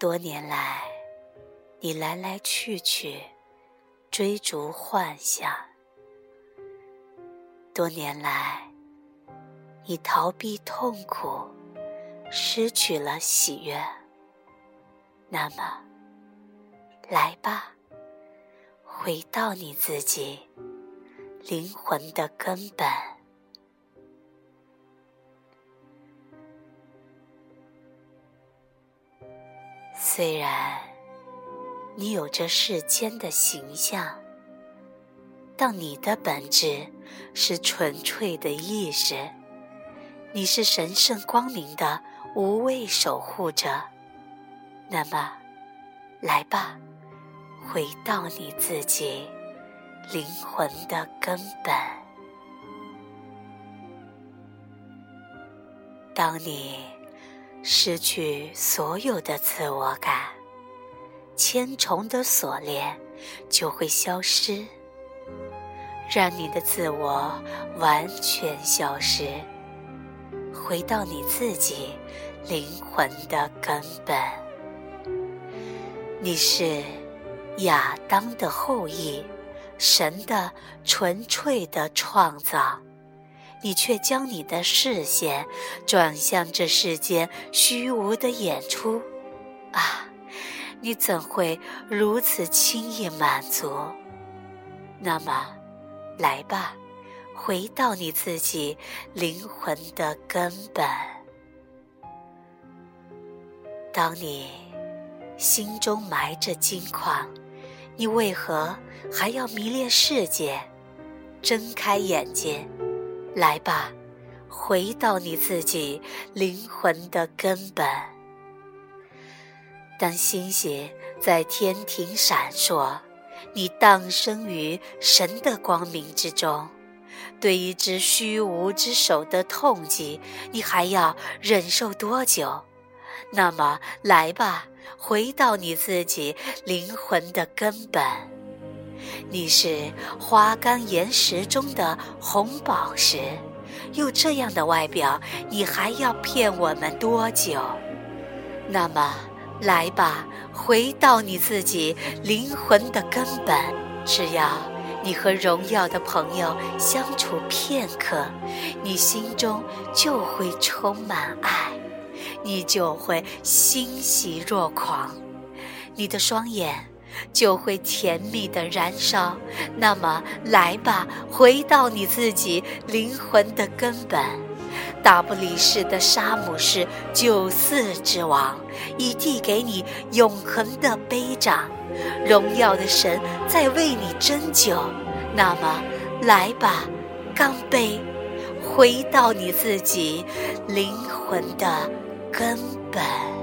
多年来，你来来去去，追逐幻想；多年来，你逃避痛苦，失去了喜悦。那么，来吧，回到你自己灵魂的根本。虽然你有着世间的形象，但你的本质是纯粹的意识，你是神圣光明的无畏守护者。那么，来吧，回到你自己灵魂的根本。当你。失去所有的自我感，千重的锁链就会消失，让你的自我完全消失，回到你自己灵魂的根本。你是亚当的后裔，神的纯粹的创造。你却将你的视线转向这世间虚无的演出，啊！你怎会如此轻易满足？那么，来吧，回到你自己灵魂的根本。当你心中埋着金矿，你为何还要迷恋世界？睁开眼睛！来吧，回到你自己灵魂的根本。当星星在天庭闪烁，你诞生于神的光明之中。对一只虚无之手的痛击，你还要忍受多久？那么，来吧，回到你自己灵魂的根本。你是花岗岩石中的红宝石，有这样的外表，你还要骗我们多久？那么，来吧，回到你自己灵魂的根本。只要你和荣耀的朋友相处片刻，你心中就会充满爱，你就会欣喜若狂，你的双眼。就会甜蜜的燃烧。那么，来吧，回到你自己灵魂的根本。大不里士的沙姆士九四之王已递给你永恒的杯掌，荣耀的神在为你斟酒。那么，来吧，干杯，回到你自己灵魂的根本。